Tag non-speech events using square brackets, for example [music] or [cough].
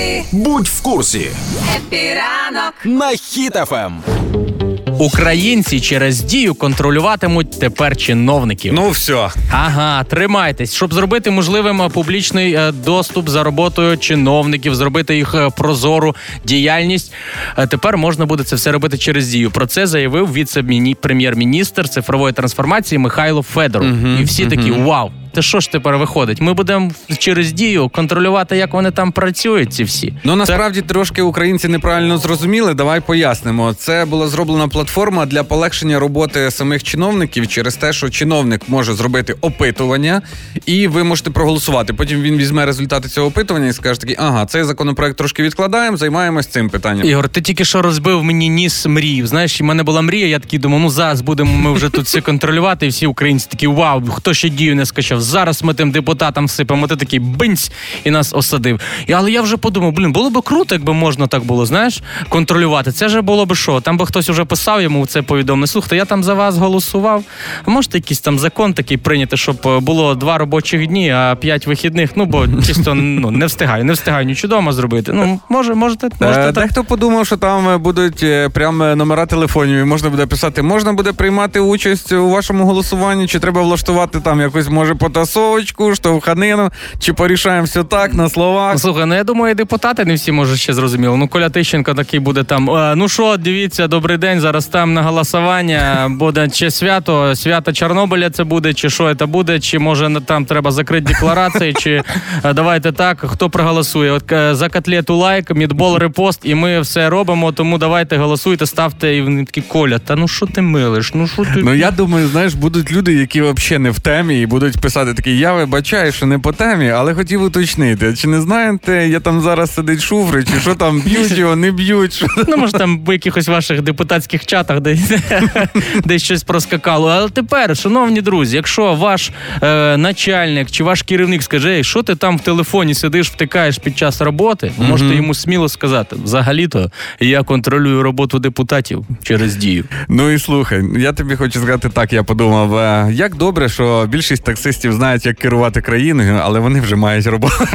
Happy, Будь в курсі happy ранок. на Ем. Хіт FM. Українці через Дію контролюватимуть тепер чиновників. Ну все. Ага, тримайтесь, щоб зробити можливим е, публічний е, доступ за роботою чиновників, зробити їх е, прозору діяльність. Тепер можна буде це все робити через Дію. Про це заявив віце-прем'єр-міністр цифрової трансформації Михайло Федоров. І всі такі вау. Та що ж тепер виходить? Ми будемо через дію контролювати, як вони там працюють. Ці всі Ну насправді трошки українці неправильно зрозуміли. Давай пояснимо. Це була зроблена платформа для полегшення роботи самих чиновників через те, що чиновник може зробити опитування, і ви можете проголосувати. Потім він візьме результати цього опитування і скаже такий, ага, цей законопроект трошки відкладаємо, займаємось цим питанням. Ігор, ти тільки що розбив мені ніс мрій. Знаєш, в мене була мрія, я такий думав, ну зараз будемо ми вже тут все контролювати, і всі українці такі вау, хто ще дію не скачав. Зараз ми тим депутатам сипемо. Ти такий бинць і нас осадив. І, але я вже подумав, блін, було б круто, якби можна так було, знаєш, контролювати. Це ж було б що? Там би хтось вже писав йому це повідомлення. Слухайте, я там за вас голосував. А можете якийсь там закон такий прийняти, щоб е, було два робочих дні, а п'ять вихідних. Ну бо чисто ну не встигаю, не встигаю нічого дома зробити. Ну може, можете, можете Е, так. Дехто подумав, що там е, будуть прям е, номера телефонів, і можна буде писати, можна буде приймати участь у вашому голосуванні, чи треба влаштувати там якусь, може, потасовочку, штовханину, чи порішаємо все так на словах. Ну, Слухай, ну я думаю, і депутати не всі може ще зрозуміли. Ну, Коля Тищенко такий буде там. «Е, Ну що, дивіться, добрий день. Зараз там на голосування буде чи свято, свято Чорнобиля це буде, чи що це буде, чи може там треба закрити декларації, чи е, давайте так, хто проголосує. От е, за котлету лайк, мідбол, репост, і ми все робимо. Тому давайте голосуйте, ставте. І вони такі Коля, та ну що ти милиш? Ну що ти Ну я думаю, знаєш, будуть люди, які взагалі не в темі, і будуть писати такі, я вибачаю, що не по темі, але хотів уточнити. Чи не знаєте, я там зараз сидить Шуфрич, чи що там б'ють його, не б'ють. Що... Ну, може, там в якихось ваших депутатських чатах десь, [laughs] десь щось проскакало. Але тепер, шановні друзі, якщо ваш е, начальник чи ваш керівник скаже, «Ей, що ти там в телефоні сидиш, втикаєш під час роботи, ви можете йому сміло сказати: взагалі-то я контролюю роботу депутатів через дію. Ну і слухай, я тобі хочу сказати так, я подумав, е, як добре, що більшість таксистів знають, як керувати країною, але вони вже мають роботу.